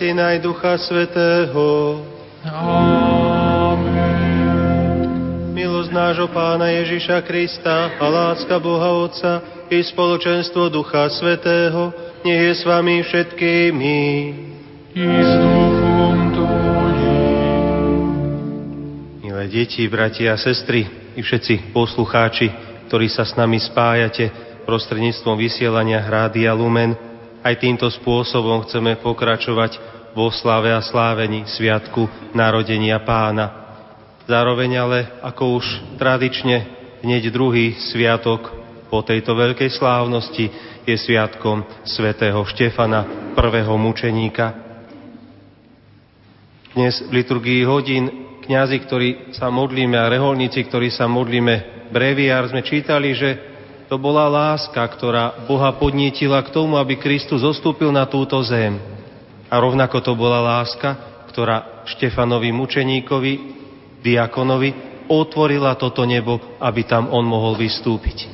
Syna i Ducha Svetého. Amen. Milosť nášho Pána Ježiša Krista a láska Boha Otca i spoločenstvo Ducha Svetého nech je s vami všetkými. I s duchom tvojim. Milé deti, bratia a sestry i všetci poslucháči, ktorí sa s nami spájate prostredníctvom vysielania Rádia Lumen, aj týmto spôsobom chceme pokračovať vo slave a slávení Sviatku narodenia pána. Zároveň ale, ako už tradične, hneď druhý sviatok po tejto veľkej slávnosti je sviatkom svätého Štefana, prvého mučeníka. Dnes v liturgii hodín kňazi, ktorí sa modlíme a reholníci, ktorí sa modlíme breviár, sme čítali, že to bola láska, ktorá Boha podnietila k tomu, aby Kristus zostúpil na túto zem. A rovnako to bola láska, ktorá Štefanovi mučeníkovi, diakonovi, otvorila toto nebo, aby tam on mohol vystúpiť.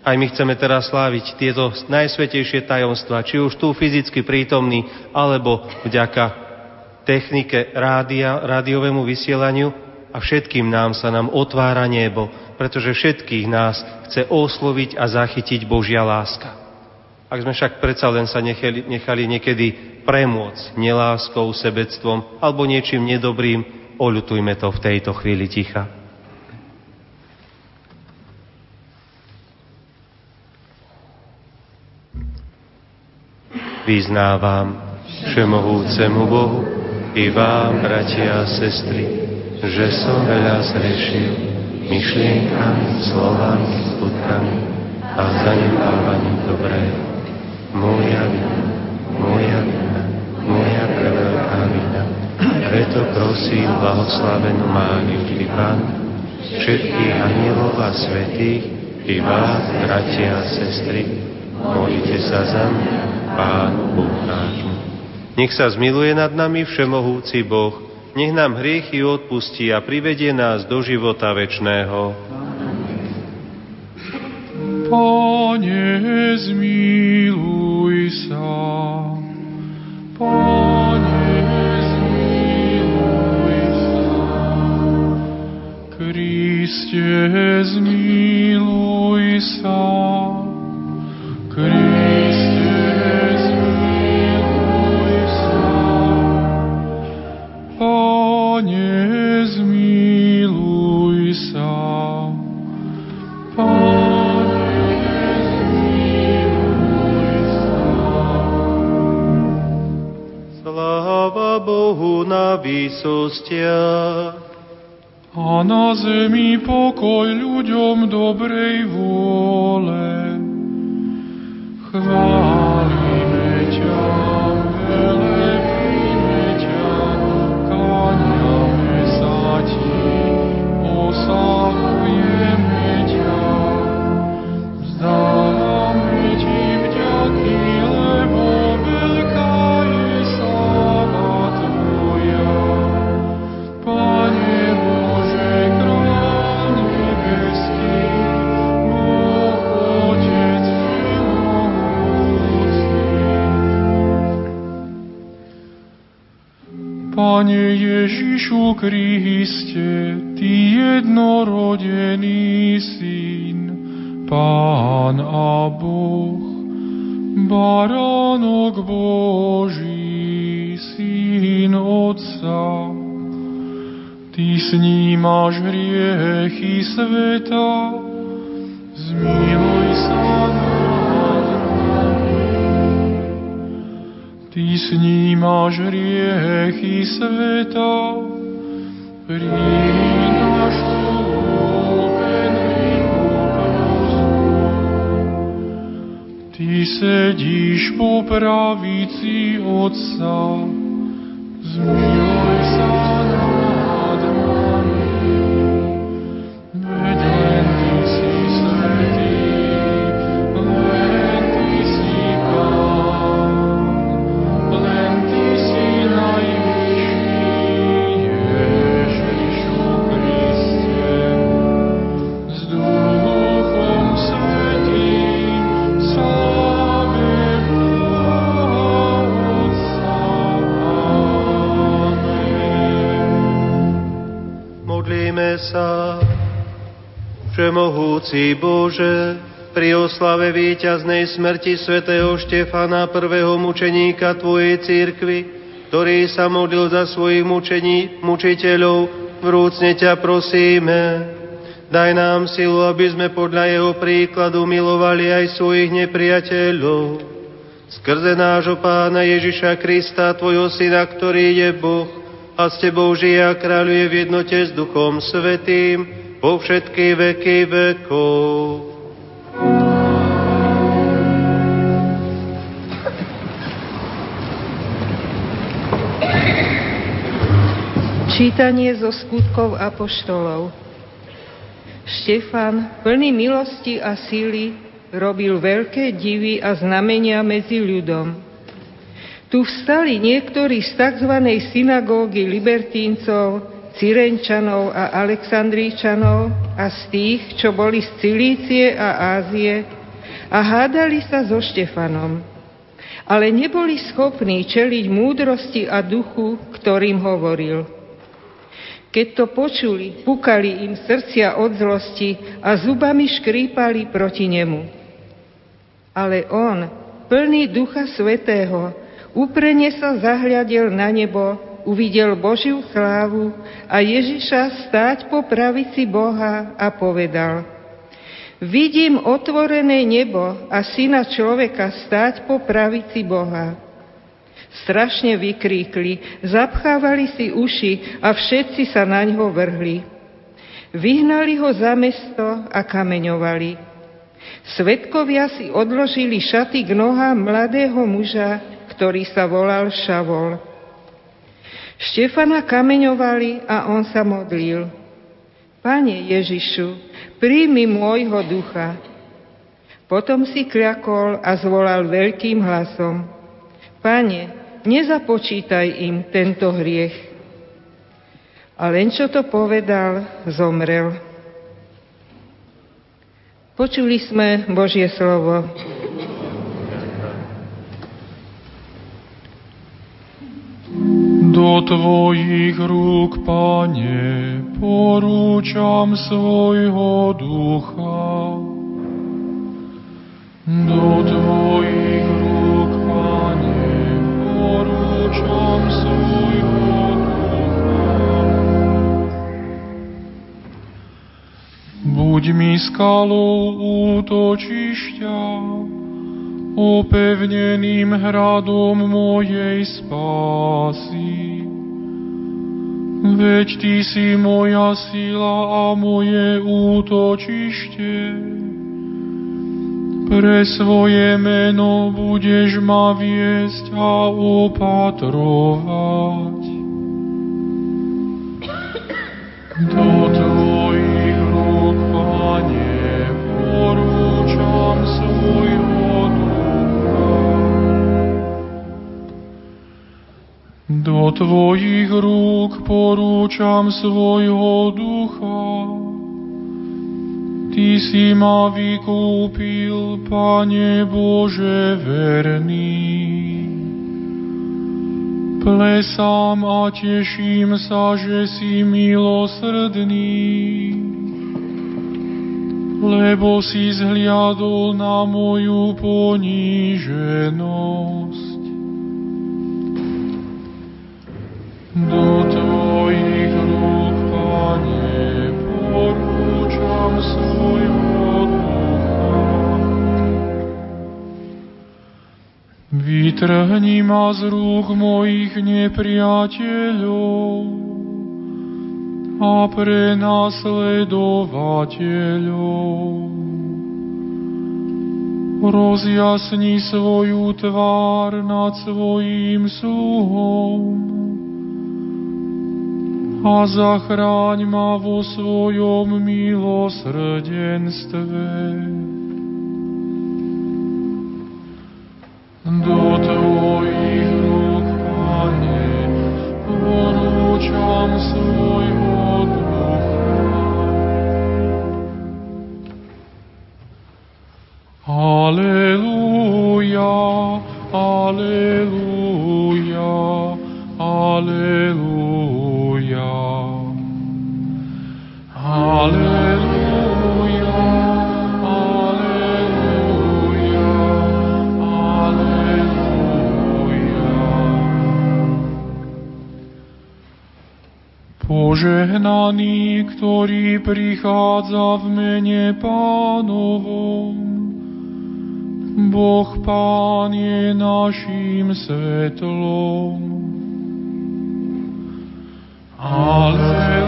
Aj my chceme teraz sláviť tieto najsvetejšie tajomstva, či už tu fyzicky prítomný, alebo vďaka technike rádia, rádiovému vysielaniu a všetkým nám sa nám otvára nebo, pretože všetkých nás chce osloviť a zachytiť Božia láska. Ak sme však predsa len sa nechali, nechali niekedy premôcť neláskou, sebectvom alebo niečím nedobrým, oľutujme to v tejto chvíli ticha. Vyznávam všemohúcemu Bohu i vám, bratia a sestry, že som veľa zrešil myšlienkami, slovami, skutkami a zanedbávaním dobrého. Moja vina, moja vina, moja preveľká vina. Preto prosím blahoslavenú Máriu, Pán, všetkých anielov a svetých, i vás, bratia a sestry, modlite sa za mňa, Pánu Bohu nášmu. Nech sa zmiluje nad nami všemohúci Boh, nech nám hriechy odpustí a privedie nás do života večného. Pane, zmiluj sa. Pane, zmiluj sa. Kriste, zmiluj sa. милости snímaš hriechy sveta, príď našu Ty sedíš po pravici Otca, zmiluj sa pomoci Bože, pri oslave víťaznej smrti svätého Štefana, prvého mučeníka Tvojej církvy, ktorý sa modlil za svojich mučení, mučiteľov, vrúcne ťa prosíme. Daj nám silu, aby sme podľa jeho príkladu milovali aj svojich nepriateľov. Skrze nášho pána Ježiša Krista, Tvojho syna, ktorý je Boh a s Tebou žije a kráľuje v jednote s Duchom Svetým, po všetky veky vekov. Čítanie zo skutkov apoštolov. Štefan, plný milosti a síly, robil veľké divy a znamenia medzi ľudom. Tu vstali niektorí z tzv. synagógy libertíncov, Cyrenčanov a Aleksandríčanov a z tých, čo boli z Cilície a Ázie a hádali sa so Štefanom. Ale neboli schopní čeliť múdrosti a duchu, ktorým hovoril. Keď to počuli, pukali im srdcia od zlosti a zubami škrípali proti nemu. Ale on, plný Ducha Svetého, úprene sa zahľadil na nebo uvidel Božiu slávu a Ježiša stáť po pravici Boha a povedal Vidím otvorené nebo a syna človeka stáť po pravici Boha. Strašne vykríkli, zapchávali si uši a všetci sa na ňo vrhli. Vyhnali ho za mesto a kameňovali. Svetkovia si odložili šaty k nohám mladého muža, ktorý sa volal Šavol. Štefana kameňovali a on sa modlil. Pane Ježišu, príjmi môjho ducha. Potom si kľakol a zvolal veľkým hlasom. Pane, nezapočítaj im tento hriech. A len čo to povedal, zomrel. Počuli sme Božie slovo. Do Tvojich rúk, Pane, porúčam svojho ducha. Do Tvojich rúk, Pane, porúčam svojho ducha. Buď mi skalou útočišťa, opevneným hradom mojej spásy. Veď Ty si moja sila a moje útočište. Pre svoje meno budeš ma viesť a opatrovať. Do Do Tvojich rúk porúčam svojho ducha. Ty si ma vykúpil, Pane Bože verný. Plesám a teším sa, že si milosrdný, lebo si zhliadol na moju poníženosť. Vytrhni ma z rúk mojich nepriateľov a prenasledovateľov. Rozjasni svoju tvár nad svojím súhom a zachráň ma vo svojom milosrdenstve. Do Tvojich rúk, Pane, porúčam svojho prichádza v mene pánovom. Boh Pán je naším svetlom. Aleluja,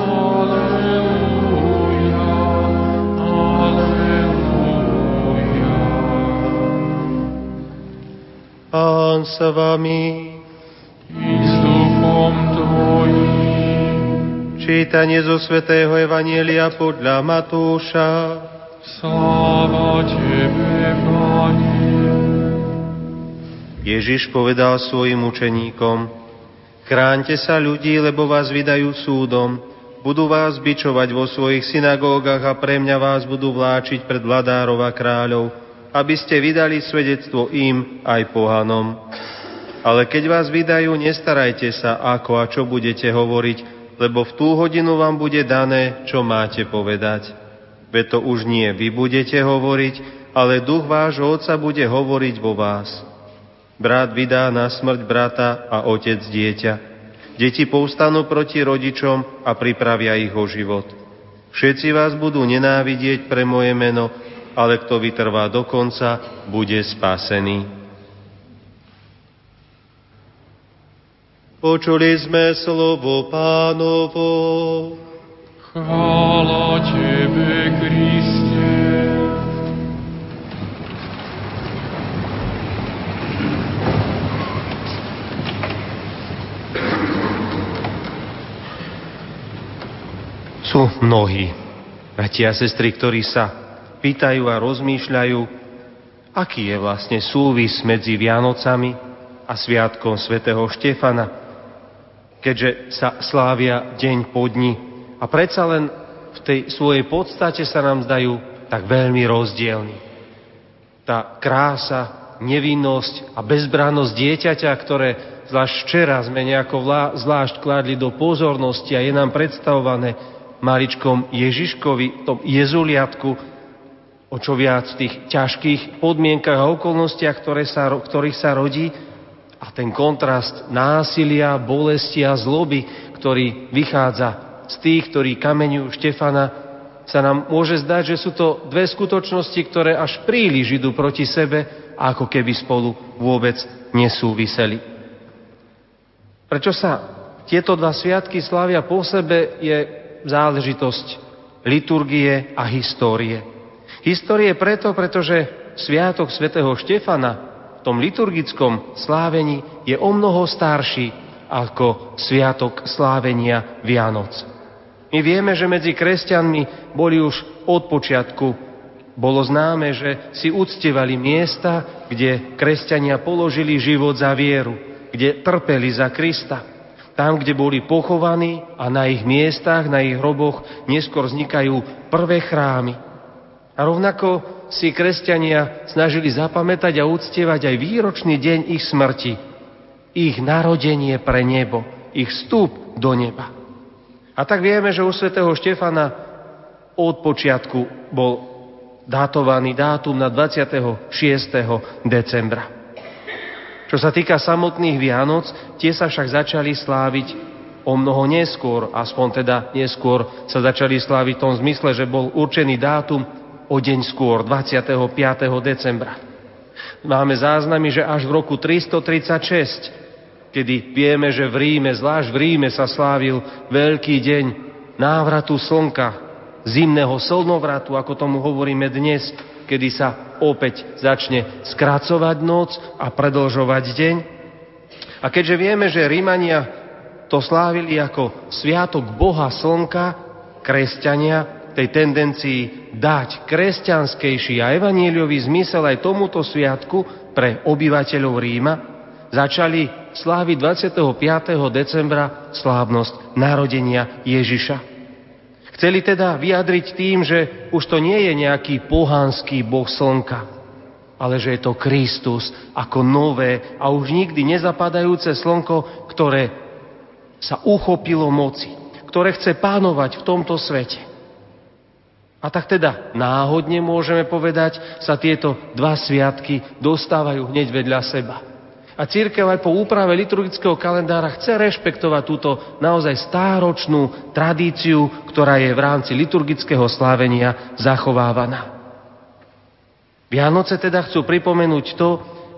aleluja, aleluja. Pán sa vami Čítanie zo svätého Evanielia podľa Matúša. Sláva Tebe, Pane. Ježiš povedal svojim učeníkom, Chráňte sa ľudí, lebo vás vydajú súdom, budú vás bičovať vo svojich synagógach a pre mňa vás budú vláčiť pred vladárov a kráľov, aby ste vydali svedectvo im aj pohanom. Ale keď vás vydajú, nestarajte sa, ako a čo budete hovoriť, lebo v tú hodinu vám bude dané, čo máte povedať. Veď to už nie vy budete hovoriť, ale duch vášho Otca bude hovoriť vo vás. Brat vydá na smrť brata a otec dieťa. Deti povstanú proti rodičom a pripravia ich o život. Všetci vás budú nenávidieť pre moje meno, ale kto vytrvá do konca, bude spasený. Počuli sme slovo pánovo. Chvála Tebe, Kriste. Sú mnohí bratia a sestry, ktorí sa pýtajú a rozmýšľajú, aký je vlastne súvis medzi Vianocami a sviatkom svätého Štefana keďže sa slávia deň po dni. A predsa len v tej svojej podstate sa nám zdajú tak veľmi rozdielni. Tá krása, nevinnosť a bezbrannosť dieťaťa, ktoré zvlášť včera sme nejako vlá, zvlášť kladli do pozornosti a je nám predstavované maličkom Ježiškovi, tom Jezuliatku, o čo viac v tých ťažkých podmienkach a okolnostiach, ktoré sa, ktorých sa rodí, a ten kontrast násilia, bolesti a zloby, ktorý vychádza z tých, ktorí kameňujú Štefana, sa nám môže zdať, že sú to dve skutočnosti, ktoré až príliš idú proti sebe ako keby spolu vôbec nesúviseli. Prečo sa tieto dva sviatky slavia po sebe, je záležitosť liturgie a histórie. Histórie preto, pretože sviatok svätého Štefana tom liturgickom slávení je o mnoho starší ako sviatok slávenia Vianoc. My vieme, že medzi kresťanmi boli už od počiatku bolo známe, že si uctievali miesta, kde kresťania položili život za vieru, kde trpeli za Krista. Tam, kde boli pochovaní a na ich miestach, na ich hroboch neskôr vznikajú prvé chrámy. A rovnako si kresťania snažili zapamätať a uctievať aj výročný deň ich smrti, ich narodenie pre nebo, ich vstup do neba. A tak vieme, že u svätého Štefana od počiatku bol datovaný dátum na 26. decembra. Čo sa týka samotných Vianoc, tie sa však začali sláviť o mnoho neskôr, aspoň teda neskôr sa začali sláviť v tom zmysle, že bol určený dátum o deň skôr, 25. decembra. Máme záznamy, že až v roku 336, kedy vieme, že v Ríme, zvlášť v Ríme sa slávil veľký deň návratu slnka, zimného slnovratu, ako tomu hovoríme dnes, kedy sa opäť začne skracovať noc a predlžovať deň. A keďže vieme, že Rímania to slávili ako sviatok Boha Slnka, kresťania tej tendencii dať kresťanskejší a evaníliový zmysel aj tomuto sviatku pre obyvateľov Ríma, začali sláviť 25. decembra slávnosť narodenia Ježiša. Chceli teda vyjadriť tým, že už to nie je nejaký pohanský boh slnka, ale že je to Kristus ako nové a už nikdy nezapadajúce slnko, ktoré sa uchopilo moci, ktoré chce pánovať v tomto svete. A tak teda náhodne môžeme povedať, sa tieto dva sviatky dostávajú hneď vedľa seba. A církev aj po úprave liturgického kalendára chce rešpektovať túto naozaj stáročnú tradíciu, ktorá je v rámci liturgického slávenia zachovávaná. Vianoce teda chcú pripomenúť to,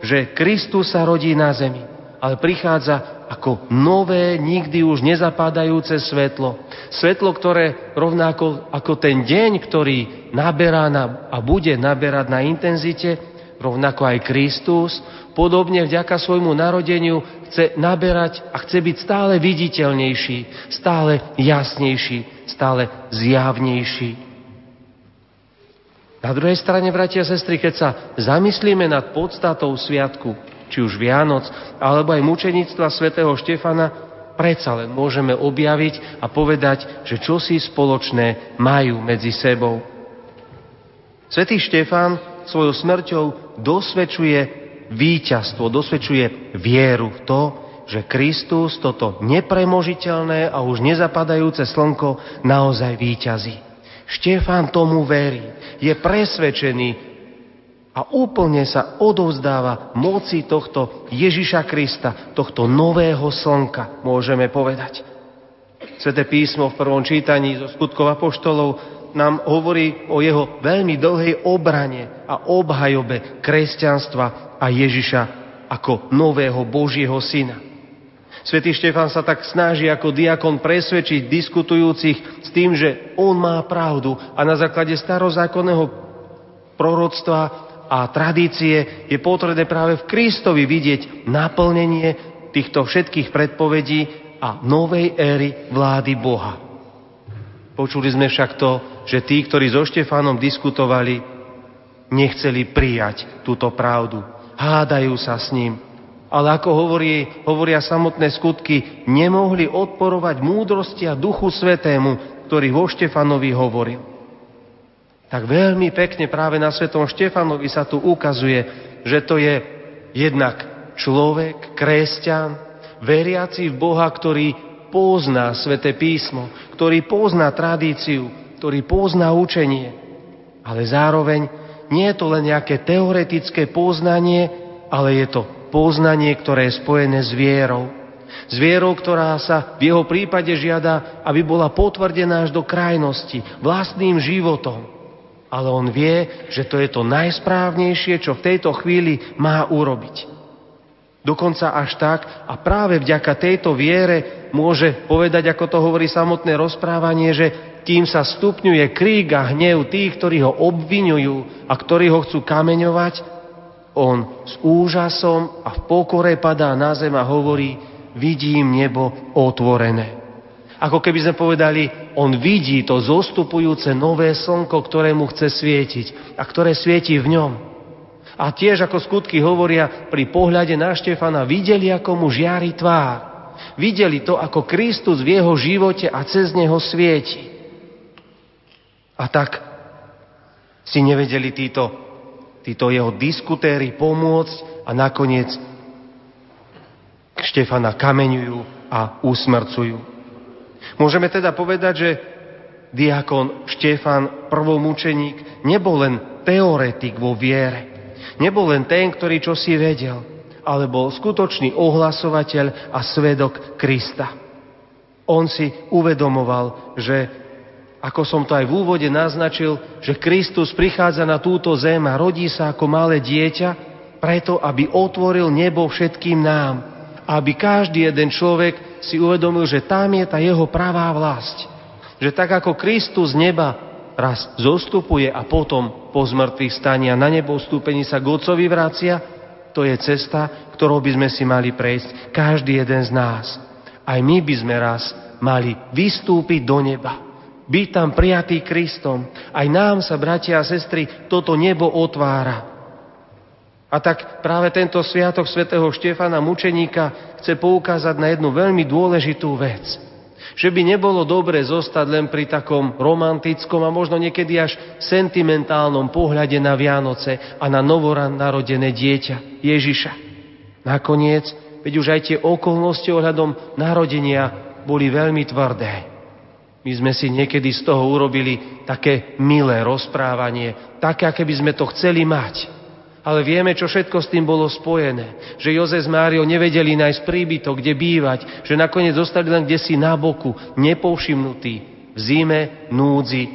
že Kristus sa rodí na zemi, ale prichádza ako nové, nikdy už nezapadajúce svetlo. Svetlo, ktoré rovnako ako ten deň, ktorý naberá na, a bude naberať na intenzite, rovnako aj Kristus, podobne vďaka svojmu narodeniu chce naberať a chce byť stále viditeľnejší, stále jasnejší, stále zjavnejší. Na druhej strane, bratia a sestry, keď sa zamyslíme nad podstatou sviatku, či už Vianoc, alebo aj mučenictva svätého Štefana, predsa len môžeme objaviť a povedať, že čosi spoločné majú medzi sebou. Svetý Štefan svojou smrťou dosvedčuje víťazstvo, dosvedčuje vieru v to, že Kristus toto nepremožiteľné a už nezapadajúce slnko naozaj víťazí. Štefán tomu verí, je presvedčený a úplne sa odovzdáva moci tohto Ježiša Krista, tohto nového slnka, môžeme povedať. Sveté písmo v prvom čítaní zo skutkov apoštolov nám hovorí o jeho veľmi dlhej obrane a obhajobe kresťanstva a Ježiša ako nového Božieho syna. Svetý Štefan sa tak snaží ako diakon presvedčiť diskutujúcich s tým, že on má pravdu a na základe starozákonného proroctva a tradície je potrebné práve v Kristovi vidieť naplnenie týchto všetkých predpovedí a novej éry vlády Boha. Počuli sme však to, že tí, ktorí so Štefanom diskutovali, nechceli prijať túto pravdu. Hádajú sa s ním, ale ako hovorí, hovoria samotné skutky, nemohli odporovať múdrosti a duchu svetému, ktorý vo Štefanovi hovoril. Tak veľmi pekne práve na svetom Štefanovi sa tu ukazuje, že to je jednak človek, kresťan, veriaci v Boha, ktorý pozná svete písmo, ktorý pozná tradíciu, ktorý pozná učenie, ale zároveň nie je to len nejaké teoretické poznanie, ale je to poznanie, ktoré je spojené s vierou. S vierou, ktorá sa v jeho prípade žiada, aby bola potvrdená až do krajnosti, vlastným životom. Ale on vie, že to je to najsprávnejšie, čo v tejto chvíli má urobiť. Dokonca až tak a práve vďaka tejto viere môže povedať, ako to hovorí samotné rozprávanie, že kým sa stupňuje krík a hnev tých, ktorí ho obvinujú a ktorí ho chcú kameňovať, on s úžasom a v pokore padá na zem a hovorí, vidím nebo otvorené. Ako keby sme povedali, on vidí to zostupujúce nové slnko, ktoré mu chce svietiť a ktoré svieti v ňom. A tiež ako skutky hovoria, pri pohľade na Štefana videli, ako mu žiari tvár. Videli to, ako Kristus v jeho živote a cez neho svieti. A tak si nevedeli títo títo jeho diskutéry pomôcť a nakoniec Štefana kameňujú a usmrcujú. Môžeme teda povedať, že diakon Štefan, prvomučeník, nebol len teoretik vo viere. Nebol len ten, ktorý čo si vedel, ale bol skutočný ohlasovateľ a svedok Krista. On si uvedomoval, že ako som to aj v úvode naznačil, že Kristus prichádza na túto zem a rodí sa ako malé dieťa, preto, aby otvoril nebo všetkým nám. Aby každý jeden človek si uvedomil, že tam je tá jeho pravá vlast. Že tak ako Kristus z neba raz zostupuje a potom po zmrtvých stania na nebo vstúpení sa k Otcovi vracia, to je cesta, ktorou by sme si mali prejsť každý jeden z nás. Aj my by sme raz mali vystúpiť do neba byť tam prijatý Kristom. Aj nám sa, bratia a sestry, toto nebo otvára. A tak práve tento sviatok svätého Štefana mučeníka chce poukázať na jednu veľmi dôležitú vec. Že by nebolo dobre zostať len pri takom romantickom a možno niekedy až sentimentálnom pohľade na Vianoce a na novoran narodené dieťa Ježiša. Nakoniec, veď už aj tie okolnosti ohľadom narodenia boli veľmi tvrdé. My sme si niekedy z toho urobili také milé rozprávanie, také, aké by sme to chceli mať. Ale vieme, čo všetko s tým bolo spojené. Že Jozef s Máriou nevedeli nájsť príbytok, kde bývať, že nakoniec zostali len kde si na boku, nepovšimnutí, v zime, núdzi,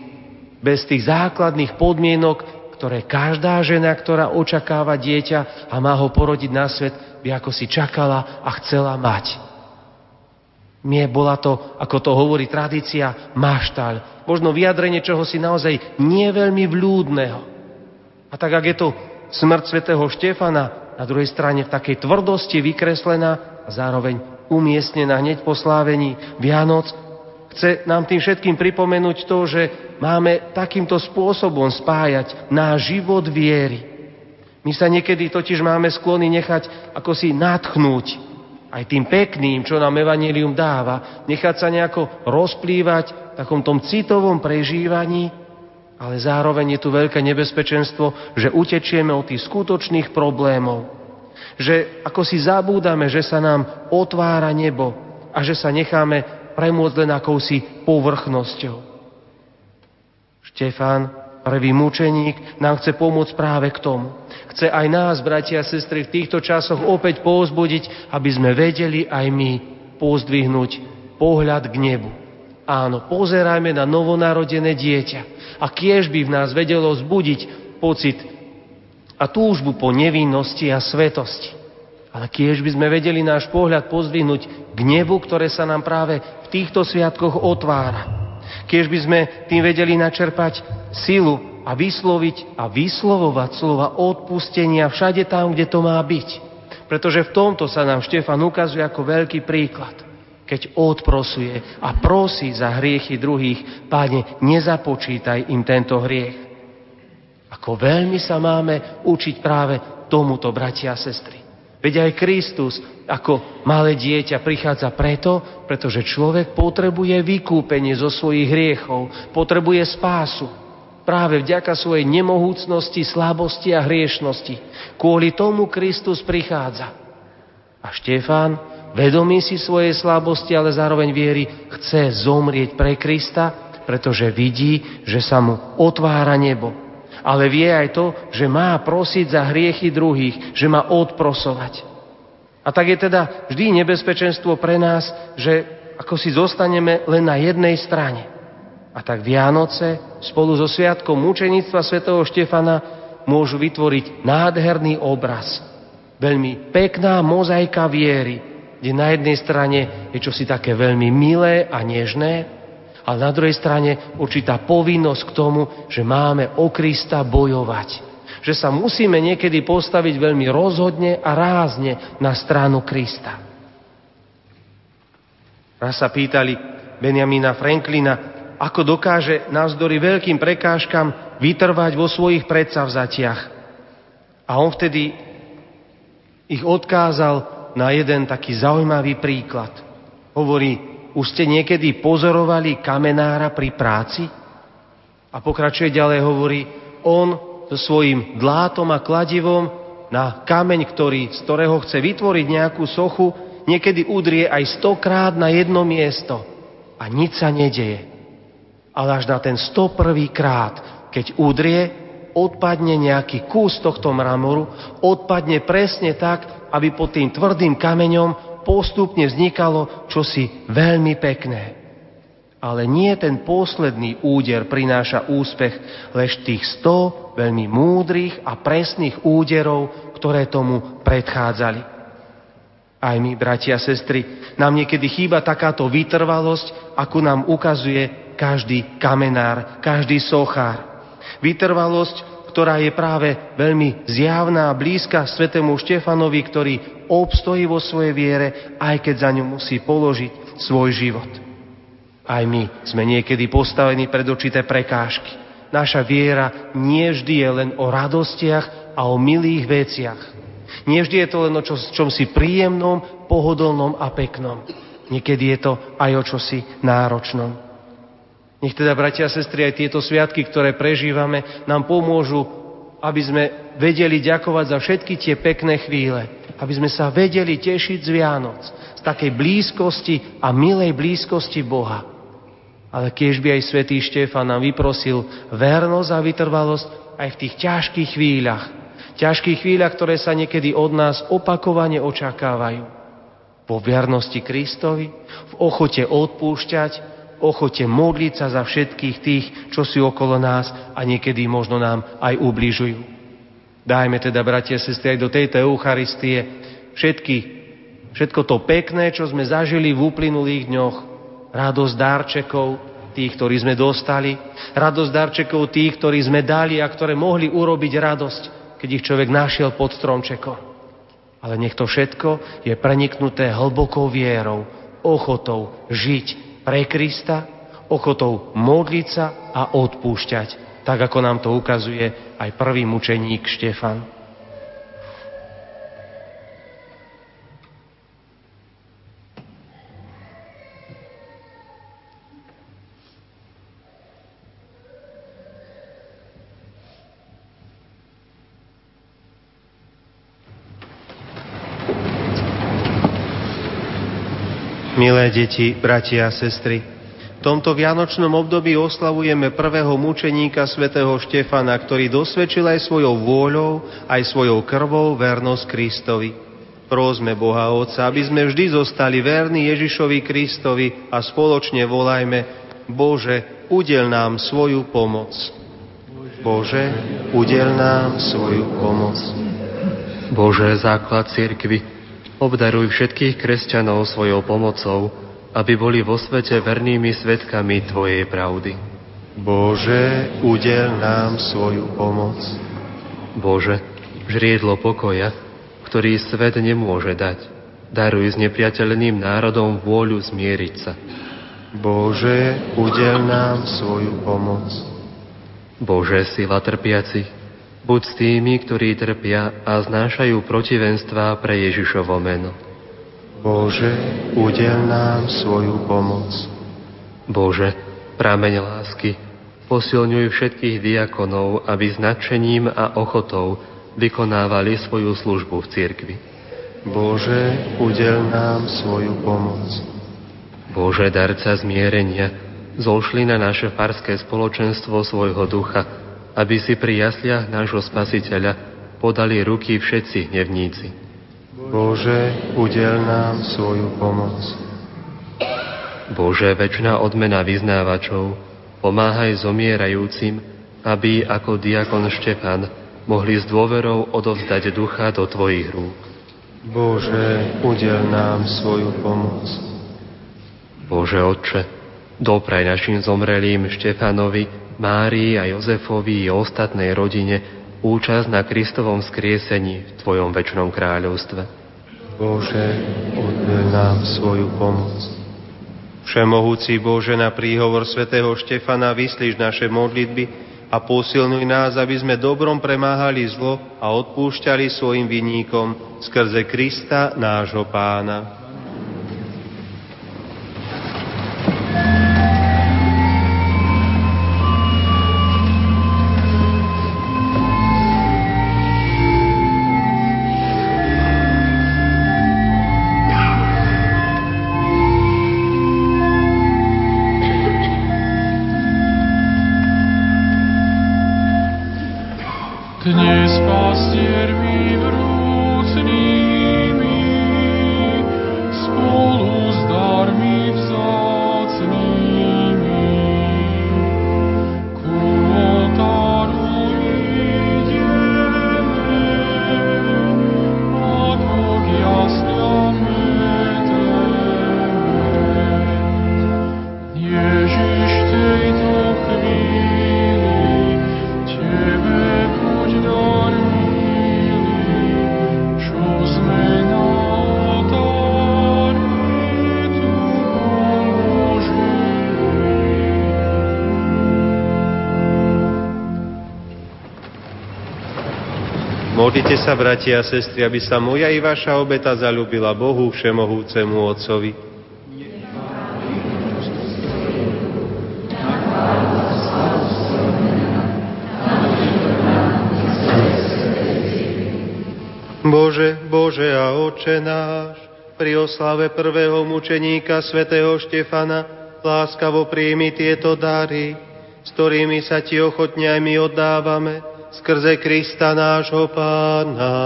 bez tých základných podmienok, ktoré každá žena, ktorá očakáva dieťa a má ho porodiť na svet, by ako si čakala a chcela mať. Nie bola to, ako to hovorí tradícia, maštaľ. Možno vyjadrenie čoho si naozaj nie veľmi vľúdneho. A tak, ak je to smrť svätého Štefana, na druhej strane v takej tvrdosti vykreslená a zároveň umiestnená hneď po slávení Vianoc, chce nám tým všetkým pripomenúť to, že máme takýmto spôsobom spájať náš život viery. My sa niekedy totiž máme sklony nechať ako si natchnúť aj tým pekným, čo nám Evangelium dáva, nechať sa nejako rozplývať v takom tom citovom prežívaní ale zároveň je tu veľké nebezpečenstvo, že utečieme od tých skutočných problémov. Že ako si zabúdame, že sa nám otvára nebo a že sa necháme premôcť len akousi povrchnosťou. Štefán, prvý mučeník, nám chce pomôcť práve k tomu. Chce aj nás, bratia a sestry, v týchto časoch opäť povzbudiť, aby sme vedeli aj my pozdvihnúť pohľad k nebu. Áno, pozerajme na novonarodené dieťa a kiež by v nás vedelo zbudiť pocit a túžbu po nevinnosti a svetosti. Ale kiež by sme vedeli náš pohľad pozdvihnúť k nebu, ktoré sa nám práve v týchto sviatkoch otvára. Kiež by sme tým vedeli načerpať silu a vysloviť a vyslovovať slova odpustenia všade tam, kde to má byť. Pretože v tomto sa nám Štefan ukazuje ako veľký príklad keď odprosuje a prosí za hriechy druhých, páne, nezapočítaj im tento hriech. Ako veľmi sa máme učiť práve tomuto, bratia a sestry. Veď aj Kristus ako malé dieťa prichádza preto, pretože človek potrebuje vykúpenie zo svojich hriechov, potrebuje spásu. Práve vďaka svojej nemohúcnosti, slabosti a hriešnosti. Kvôli tomu Kristus prichádza. A Štefán vedomí si svojej slabosti, ale zároveň viery, chce zomrieť pre Krista, pretože vidí, že sa mu otvára nebo. Ale vie aj to, že má prosiť za hriechy druhých, že má odprosovať. A tak je teda vždy nebezpečenstvo pre nás, že ako si zostaneme len na jednej strane. A tak Vianoce spolu so sviatkom mučenictva svätého Štefana môžu vytvoriť nádherný obraz. Veľmi pekná mozaika viery, kde na jednej strane je čosi také veľmi milé a nežné, ale na druhej strane určitá povinnosť k tomu, že máme o Krista bojovať. Že sa musíme niekedy postaviť veľmi rozhodne a rázne na stranu Krista. Raz sa pýtali Benjamina Franklina, ako dokáže navzdory veľkým prekážkam vytrvať vo svojich predsavzatiach. A on vtedy ich odkázal na jeden taký zaujímavý príklad. Hovorí, už ste niekedy pozorovali kamenára pri práci? A pokračuje ďalej, hovorí, on so svojím dlátom a kladivom na kameň, ktorý, z ktorého chce vytvoriť nejakú sochu, niekedy udrie aj stokrát na jedno miesto a nič sa nedeje. Ale až na ten 101. krát, keď udrie, odpadne nejaký kus tohto mramoru, odpadne presne tak, aby pod tým tvrdým kameňom postupne vznikalo čosi veľmi pekné. Ale nie ten posledný úder prináša úspech, lež tých sto veľmi múdrych a presných úderov, ktoré tomu predchádzali. Aj my, bratia a sestry, nám niekedy chýba takáto vytrvalosť, ako nám ukazuje každý kamenár, každý sochár. Vytrvalosť, ktorá je práve veľmi zjavná a blízka svetému Štefanovi, ktorý obstojí vo svojej viere, aj keď za ňu musí položiť svoj život. Aj my sme niekedy postavení pred určité prekážky. Naša viera nie vždy je len o radostiach a o milých veciach. Nie vždy je to len o čo, čom si príjemnom, pohodlnom a peknom. Niekedy je to aj o čosi náročnom. Nech teda, bratia a sestry, aj tieto sviatky, ktoré prežívame, nám pomôžu, aby sme vedeli ďakovať za všetky tie pekné chvíle. Aby sme sa vedeli tešiť z Vianoc, z takej blízkosti a milej blízkosti Boha. Ale kiež by aj svätý Štefan nám vyprosil vernosť a vytrvalosť aj v tých ťažkých chvíľach. ťažkých chvíľach, ktoré sa niekedy od nás opakovane očakávajú. Po vernosti Kristovi, v ochote odpúšťať, ochote modliť sa za všetkých tých, čo sú okolo nás a niekedy možno nám aj ubližujú. Dajme teda, bratia a sestry, aj do tejto Eucharistie všetky, všetko to pekné, čo sme zažili v uplynulých dňoch, radosť dárčekov, tých, ktorí sme dostali, radosť darčekov tých, ktorí sme dali a ktoré mohli urobiť radosť, keď ich človek našiel pod stromčekom. Ale nech to všetko je preniknuté hlbokou vierou, ochotou žiť pre Krista, ochotou modliť sa a odpúšťať, tak ako nám to ukazuje aj prvý mučeník Štefan. Milé deti, bratia a sestry, v tomto vianočnom období oslavujeme prvého mučeníka svätého Štefana, ktorý dosvedčil aj svojou vôľou, aj svojou krvou vernosť Kristovi. Prosme Boha Otca, aby sme vždy zostali verní Ježišovi Kristovi a spoločne volajme Bože, udel nám svoju pomoc. Bože, udel nám svoju pomoc. Bože, základ cirkvi, Obdaruj všetkých kresťanov svojou pomocou, aby boli vo svete vernými svetkami Tvojej pravdy. Bože, udel nám svoju pomoc. Bože, žriedlo pokoja, ktorý svet nemôže dať, daruj s nepriateľným národom vôľu zmieriť sa. Bože, udel nám svoju pomoc. Bože, sila trpiacich, Buď s tými, ktorí trpia a znášajú protivenstva pre Ježišovo meno. Bože, udel nám svoju pomoc. Bože, prameň lásky, posilňuj všetkých diakonov, aby s nadšením a ochotou vykonávali svoju službu v cirkvi. Bože, udel nám svoju pomoc. Bože, darca zmierenia, zošli na naše farské spoločenstvo svojho ducha, aby si pri jasliach nášho Spasiteľa podali ruky všetci hnevníci. Bože, udel nám svoju pomoc. Bože, väčšina odmena vyznávačov, pomáhaj zomierajúcim, aby ako diakon Štefan mohli s dôverou odovzdať ducha do Tvojich rúk. Bože, udel nám svoju pomoc. Bože, Otče, dopraj našim zomrelým Štefanovi Márii a Jozefovi i ostatnej rodine účasť na Kristovom skriesení v Tvojom väčšnom kráľovstve. Bože, odbel nám svoju pomoc. Všemohúci Bože, na príhovor svätého Štefana vyslíš naše modlitby a posilnuj nás, aby sme dobrom premáhali zlo a odpúšťali svojim vinníkom skrze Krista, nášho pána. Modlite sa, bratia a sestry, aby sa moja i vaša obeta zalúbila Bohu Všemohúcemu Otcovi. Bože, Bože a Oče náš, pri oslave prvého mučeníka svätého Štefana láskavo príjmi tieto dary, s ktorými sa Ti ochotne aj my oddávame, skrze Krista nášho Pána.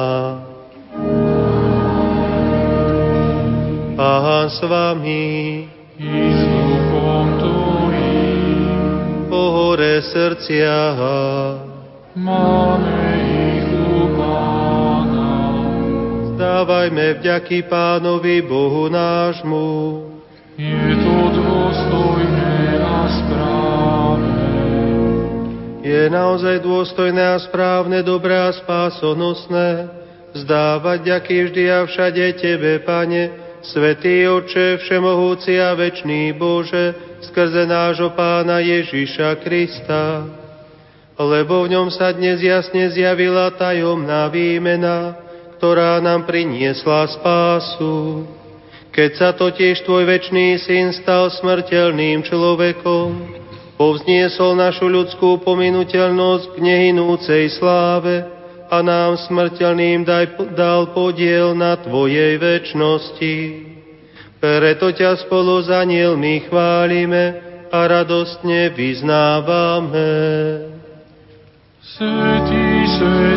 Pán s vami. I s duchom tvojim. Pohore srdcia. Máme ich u Pána. Zdávajme vďaky Pánovi Bohu nášmu. Je to dôstojné a správne. Je naozaj dôstojné a správne, dobré a spásonosné vzdávať ďaky vždy a všade Tebe, Pane, Svetý Oče, Všemohúci a Večný Bože, skrze nášho Pána Ježiša Krista. Lebo v ňom sa dnes jasne zjavila tajomná výmena, ktorá nám priniesla spásu. Keď sa totiž Tvoj Večný Syn stal smrteľným človekom, povzniesol našu ľudskú pominuteľnosť k nehynúcej sláve, a nám smrteľným daj, dal podiel na Tvojej väčšnosti. Preto ťa spolu s anielmi chválime a radostne vyznávame. Svetý, svetý,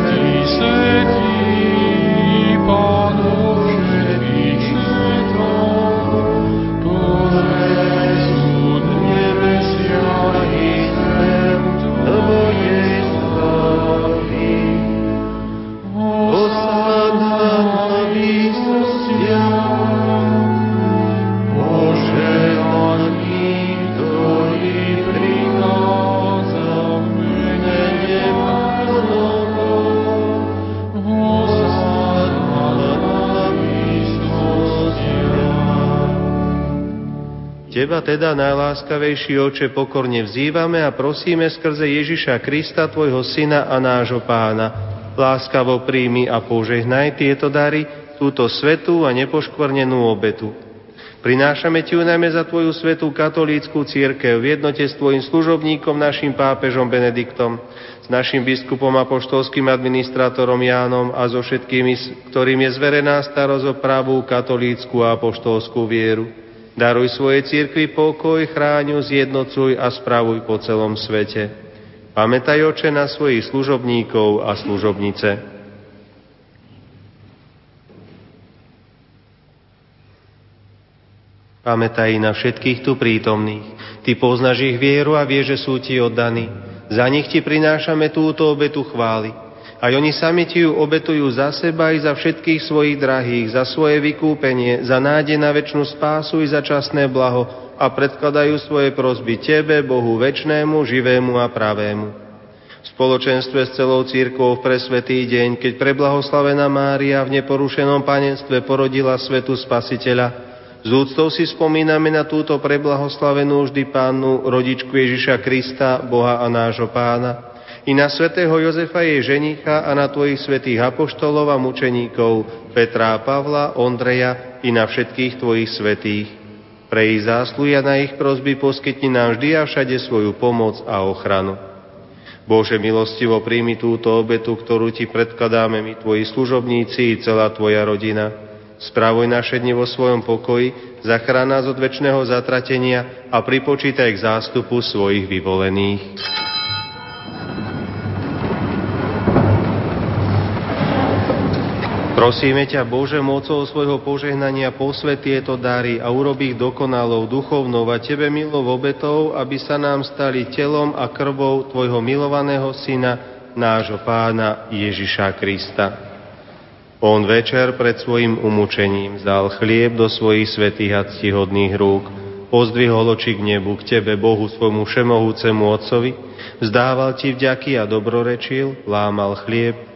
Teba teda, najláskavejší oče, pokorne vzývame a prosíme skrze Ježiša Krista, Tvojho Syna a nášho Pána. Láskavo príjmi a požehnaj tieto dary, túto svetú a nepoškvrnenú obetu. Prinášame Ti ju najmä za Tvoju svetú katolícku církev v jednote s Tvojim služobníkom, našim pápežom Benediktom, s našim biskupom apoštolským administrátorom Jánom a so všetkými, ktorým je zverená starosť o pravú katolícku a apoštolskú vieru. Daruj svojej církvi pokoj, chráňu, zjednocuj a spravuj po celom svete. Pamätaj, oče, na svojich služobníkov a služobnice. Pamätaj na všetkých tu prítomných. Ty poznáš ich vieru a vieš, že sú ti oddaní. Za nich ti prinášame túto obetu chvály. Aj oni sami ti ju obetujú za seba i za všetkých svojich drahých, za svoje vykúpenie, za nádej na väčšinu spásu i za časné blaho a predkladajú svoje prosby Tebe, Bohu väčnému, živému a pravému. V spoločenstve s celou církvou v presvetý deň, keď preblahoslavená Mária v neporušenom panenstve porodila svetu spasiteľa, z úctou si spomíname na túto preblahoslavenú vždy pánu rodičku Ježiša Krista, Boha a nášho pána, i na svätého Jozefa jej ženicha a na tvojich svetých apoštolov a mučeníkov Petra Pavla, Ondreja i na všetkých tvojich svetých. Pre ich zásluhy a na ich prosby poskytni nám vždy a všade svoju pomoc a ochranu. Bože, milostivo príjmi túto obetu, ktorú Ti predkladáme my, Tvoji služobníci i celá Tvoja rodina. Spravuj naše dni vo svojom pokoji, zachrán nás od väčšného zatratenia a pripočítaj k zástupu svojich vyvolených. Prosíme ťa, Bože, mocou svojho požehnania posvet tieto dary a urob ich dokonalou, duchovnou a Tebe milou obetou, aby sa nám stali telom a krvou Tvojho milovaného Syna, nášho Pána Ježiša Krista. On večer pred svojim umúčením vzal chlieb do svojich svetých a ctihodných rúk, pozdvihol oči k nebu, k Tebe, Bohu svojmu všemohúcemu Otcovi, vzdával Ti vďaky a dobrorečil, lámal chlieb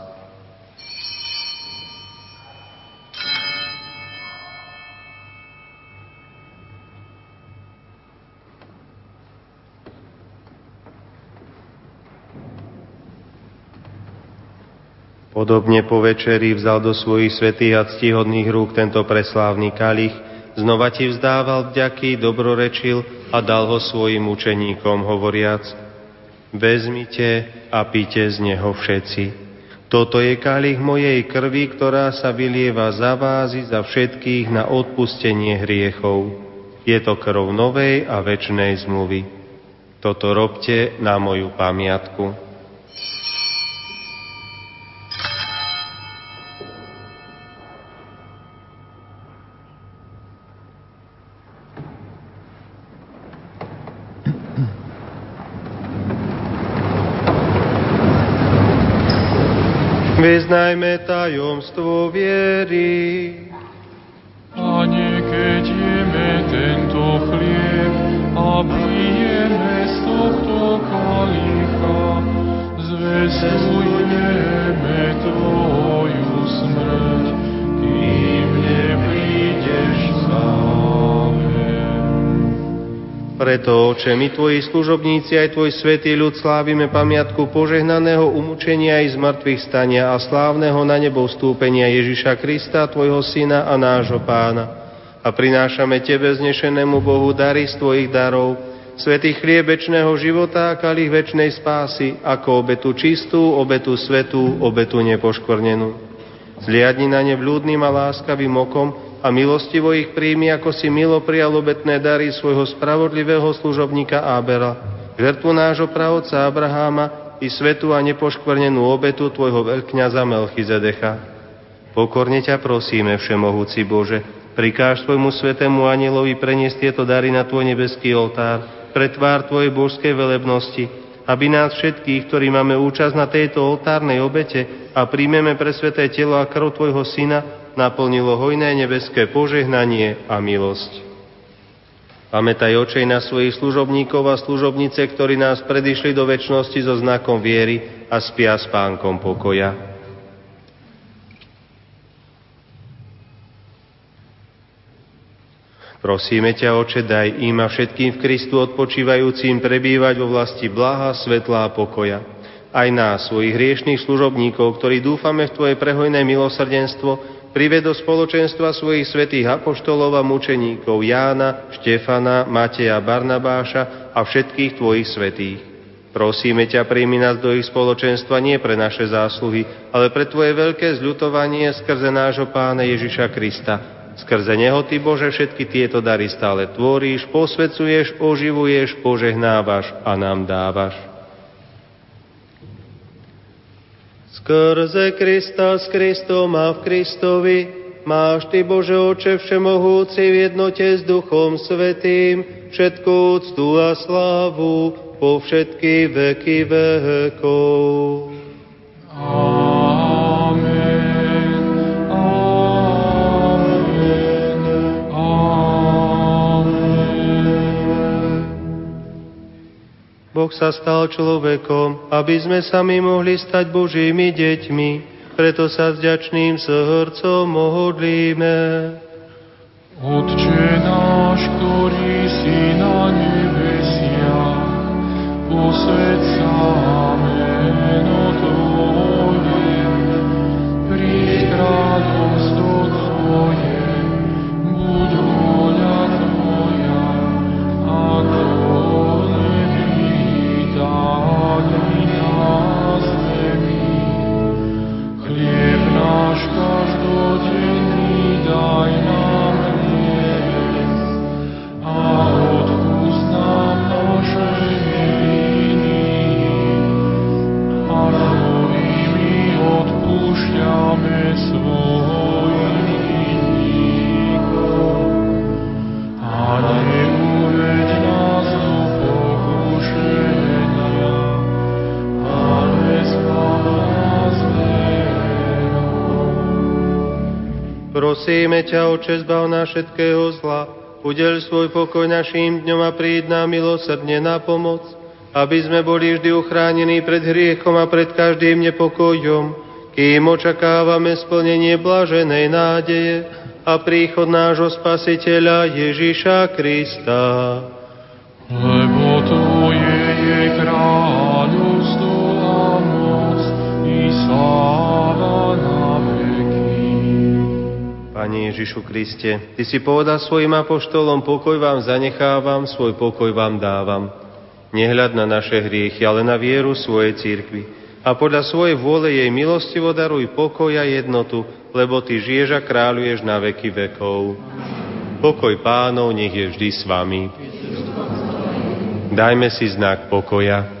Podobne po večeri vzal do svojich svetých a ctihodných rúk tento preslávny kalich, znova ti vzdával vďaky, dobrorečil a dal ho svojim učeníkom, hovoriac, vezmite a píte z neho všetci. Toto je kalich mojej krvi, ktorá sa vylieva za vás i za všetkých na odpustenie hriechov. Je to krv novej a väčšnej zmluvy. Toto robte na moju pamiatku. Tajomstvo viery. Preto, Oče, my Tvoji služobníci aj Tvoj svetý ľud slávime pamiatku požehnaného umúčenia i zmrtvých stania a slávneho na nebo vstúpenia Ježiša Krista, Tvojho Syna a nášho Pána. A prinášame Tebe znešenému Bohu dary z Tvojich darov, svetý chlieb večného života a kalich večnej spásy, ako obetu čistú, obetu svetú, obetu nepoškvrnenú. Zliadni na ne vľúdnym a láskavým okom, a milostivo ich príjmi, ako si milo prijal obetné dary svojho spravodlivého služobníka Ábera, žertvu nášho pravodca Abraháma i svetu a nepoškvrnenú obetu tvojho veľkňaza Melchizedecha. Pokorne ťa prosíme, Všemohúci Bože, prikáž tvojmu svetému anielovi preniesť tieto dary na tvoj nebeský oltár, pre tvár tvojej božskej velebnosti, aby nás všetkých, ktorí máme účasť na tejto oltárnej obete a príjmeme pre sveté telo a krv tvojho syna, naplnilo hojné nebeské požehnanie a milosť. Pamätaj očej na svojich služobníkov a služobnice, ktorí nás predišli do väčšnosti so znakom viery a spia s pánkom pokoja. Prosíme ťa, oče, daj im a všetkým v Kristu odpočívajúcim prebývať vo vlasti blaha, svetla a pokoja. Aj nás, svojich hriešných služobníkov, ktorí dúfame v Tvoje prehojné milosrdenstvo, prived do spoločenstva svojich svetých apoštolov a mučeníkov Jána, Štefana, Mateja, Barnabáša a všetkých tvojich svetých. Prosíme ťa, príjmi nás do ich spoločenstva nie pre naše zásluhy, ale pre Tvoje veľké zľutovanie skrze nášho Pána Ježiša Krista. Skrze Neho, Ty Bože, všetky tieto dary stále tvoríš, posvecuješ, oživuješ, požehnávaš a nám dávaš. Skrze Krista s Kristom a v Kristovi máš Ty, Bože Oče Všemohúci, v jednote s Duchom Svetým všetku úctu a slávu po všetky veky vekov. Boh sa stal človekom, aby sme sami mohli stať Božími deťmi, preto sa s ďačným srdcom modlíme. Otče náš, ktorý si na nebesiach, posved Prosíme ťa, Oče, zbav na všetkého zla, udel svoj pokoj našim dňom a príď nám milosrdne na pomoc, aby sme boli vždy uchránení pred hriechom a pred každým nepokojom, kým očakávame splnenie blaženej nádeje a príchod nášho Spasiteľa Ježíša Krista. Lebo Tvoje je kráľovstvo Pane Ježišu Kriste, Ty si povedal svojim apoštolom, pokoj vám zanechávam, svoj pokoj vám dávam. Nehľad na naše hriechy, ale na vieru svojej církvy. a podľa svojej vôle jej milostivo daruj pokoj a jednotu, lebo Ty žiješ a kráľuješ na veky vekov. Pokoj pánov nech je vždy s vami. Dajme si znak pokoja.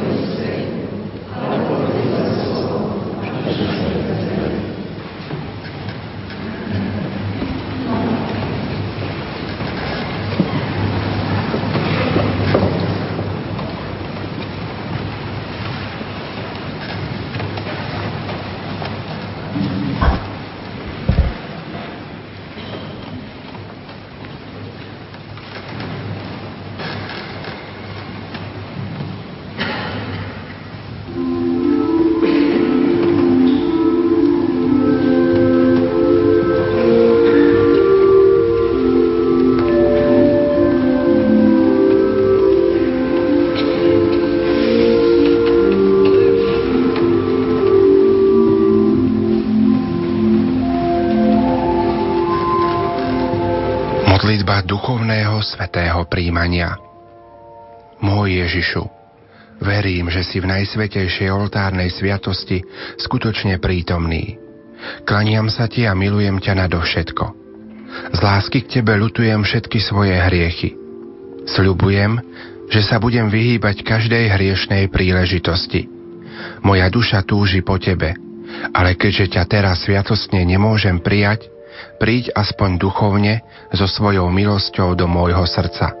príjmania. Môj Ježišu, verím, že si v najsvetejšej oltárnej sviatosti skutočne prítomný. Klaniam sa ti a milujem ťa nadovšetko. Z lásky k tebe lutujem všetky svoje hriechy. Sľubujem, že sa budem vyhýbať každej hriešnej príležitosti. Moja duša túži po tebe, ale keďže ťa teraz sviatostne nemôžem prijať, príď aspoň duchovne so svojou milosťou do môjho srdca.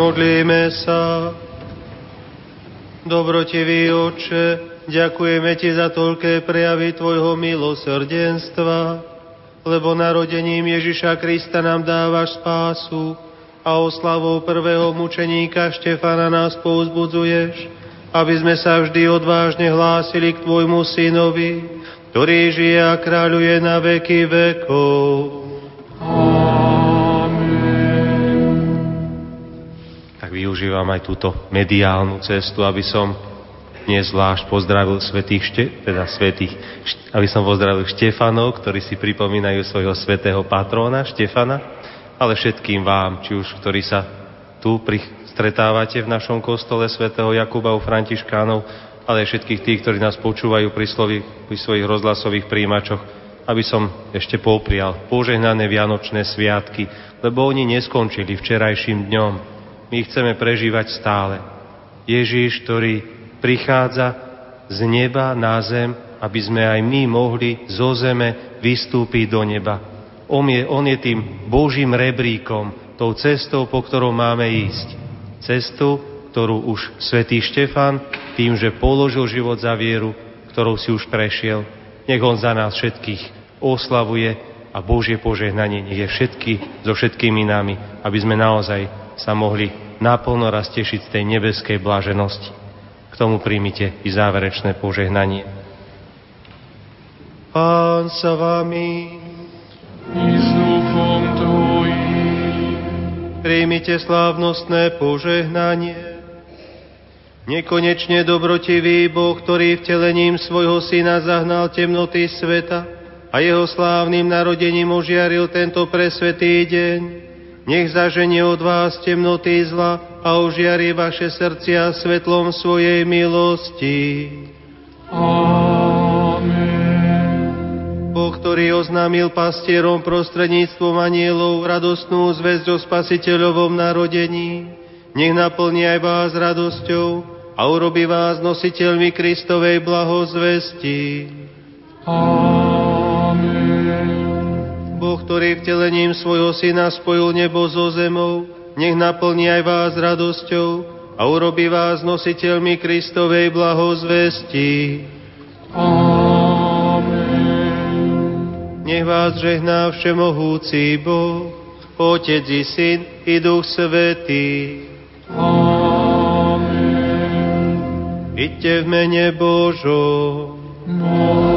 Modlíme sa. Dobrotivý oče, ďakujeme Ti za toľké prejavy Tvojho milosrdenstva, lebo narodením Ježiša Krista nám dávaš spásu a oslavou prvého mučeníka Štefana nás pouzbudzuješ, aby sme sa vždy odvážne hlásili k Tvojmu synovi, ktorý žije a kráľuje na veky vekov. Využívam aj túto mediálnu cestu, aby som dnes zvlášť pozdravil svetých, šte, teda svetých, aby som pozdravil Štefanov, ktorí si pripomínajú svojho svetého patróna Štefana, ale všetkým vám, či už ktorí sa tu stretávate v našom kostole svätého Jakuba u Františkánov, ale aj všetkých tých, ktorí nás počúvajú pri, slovi, pri svojich rozhlasových príjimačoch, aby som ešte poprial požehnané Vianočné sviatky, lebo oni neskončili včerajším dňom, my chceme prežívať stále. Ježíš, ktorý prichádza z neba na zem, aby sme aj my mohli zo zeme vystúpiť do neba. On je, on je tým Božím rebríkom, tou cestou, po ktorou máme ísť. Cestu, ktorú už svätý Štefan tým, že položil život za vieru, ktorou si už prešiel, nech on za nás všetkých oslavuje a Božie požehnanie nech je všetky so všetkými nami, aby sme naozaj sa mohli naplno raz tešiť z tej nebeskej bláženosti. K tomu príjmite i záverečné požehnanie. Pán sa vami i s duchom. Príjmite slávnostné požehnanie. Nekonečne dobrotivý Boh, ktorý vtelením svojho syna zahnal temnoty sveta a jeho slávnym narodením ožiaril tento presvetý deň, nech zaženie od vás temnoty zla a ožiari vaše srdcia svetlom svojej milosti. Amen. Boh, ktorý oznámil pastierom prostredníctvom anielov radostnú zväzť o spasiteľovom narodení, nech naplní aj vás radosťou a urobí vás nositeľmi Kristovej blahozvesti. Amen. Boh, ktorý vtelením svojho syna spojil nebo so zemou, nech naplní aj vás radosťou a urobí vás nositeľmi Kristovej blahozvesti. Amen. Nech vás žehná všemohúci Boh, Otec i Syn i Duch Svetý. Amen. Iďte v mene Božom. Boh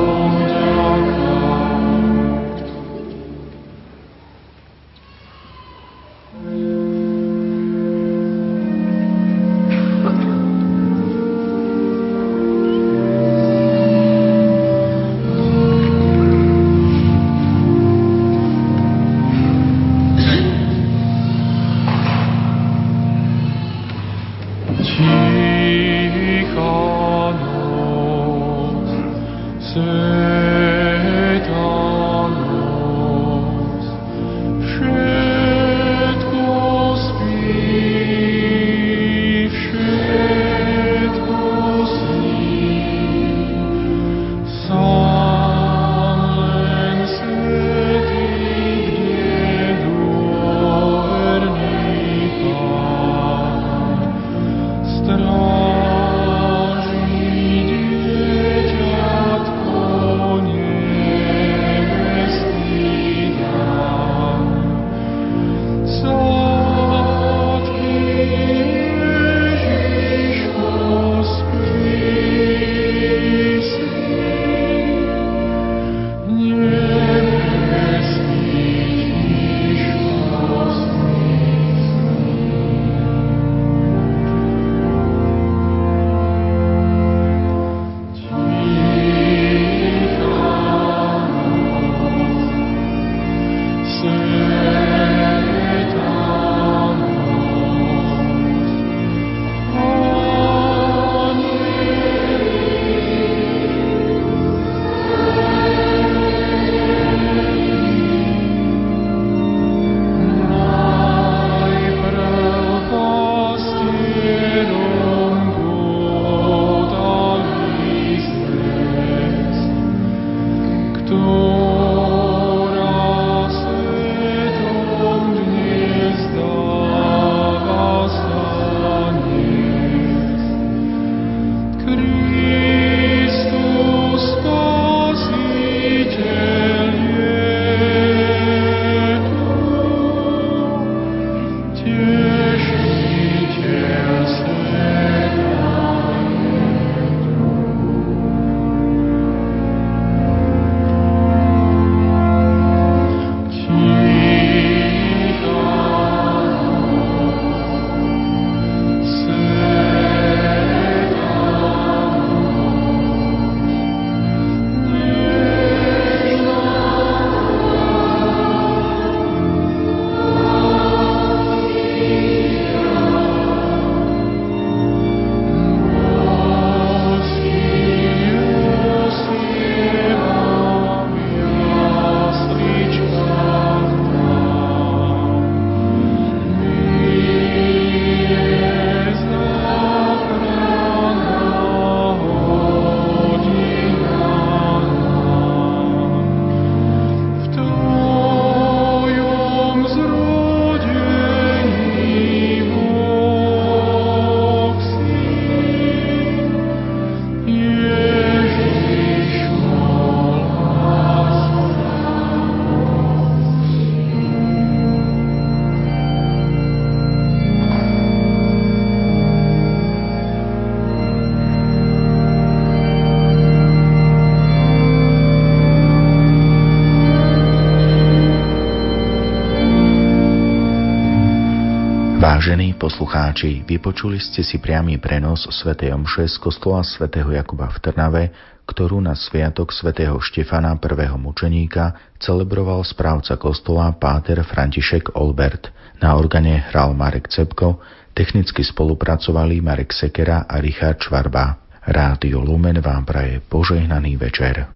poslucháči, vypočuli ste si priamy prenos Sv. Omše z kostola svätého Jakuba v Trnave, ktorú na sviatok svätého Štefana prvého mučeníka celebroval správca kostola Páter František Olbert. Na organe hral Marek Cepko, technicky spolupracovali Marek Sekera a Richard Čvarba. Rádio Lumen vám praje požehnaný večer.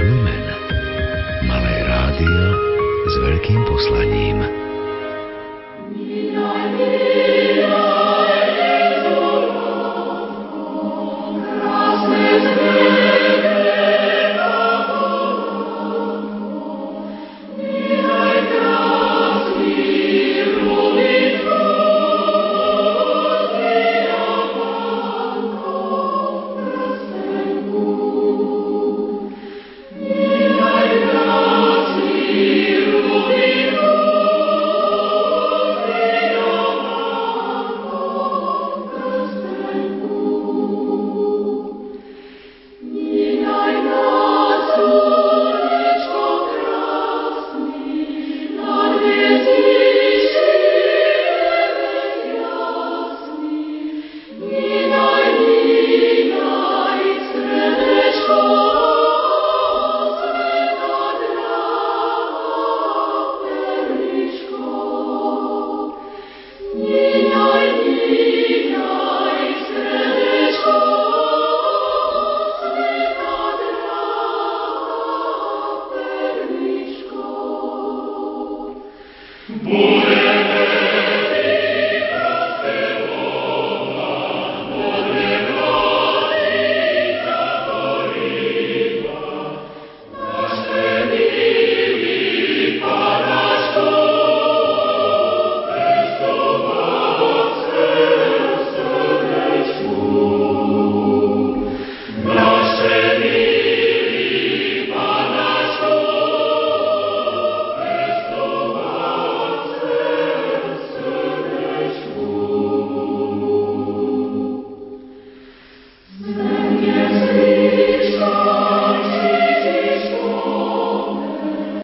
Lumen. Malé rádio s veľkým poslaním.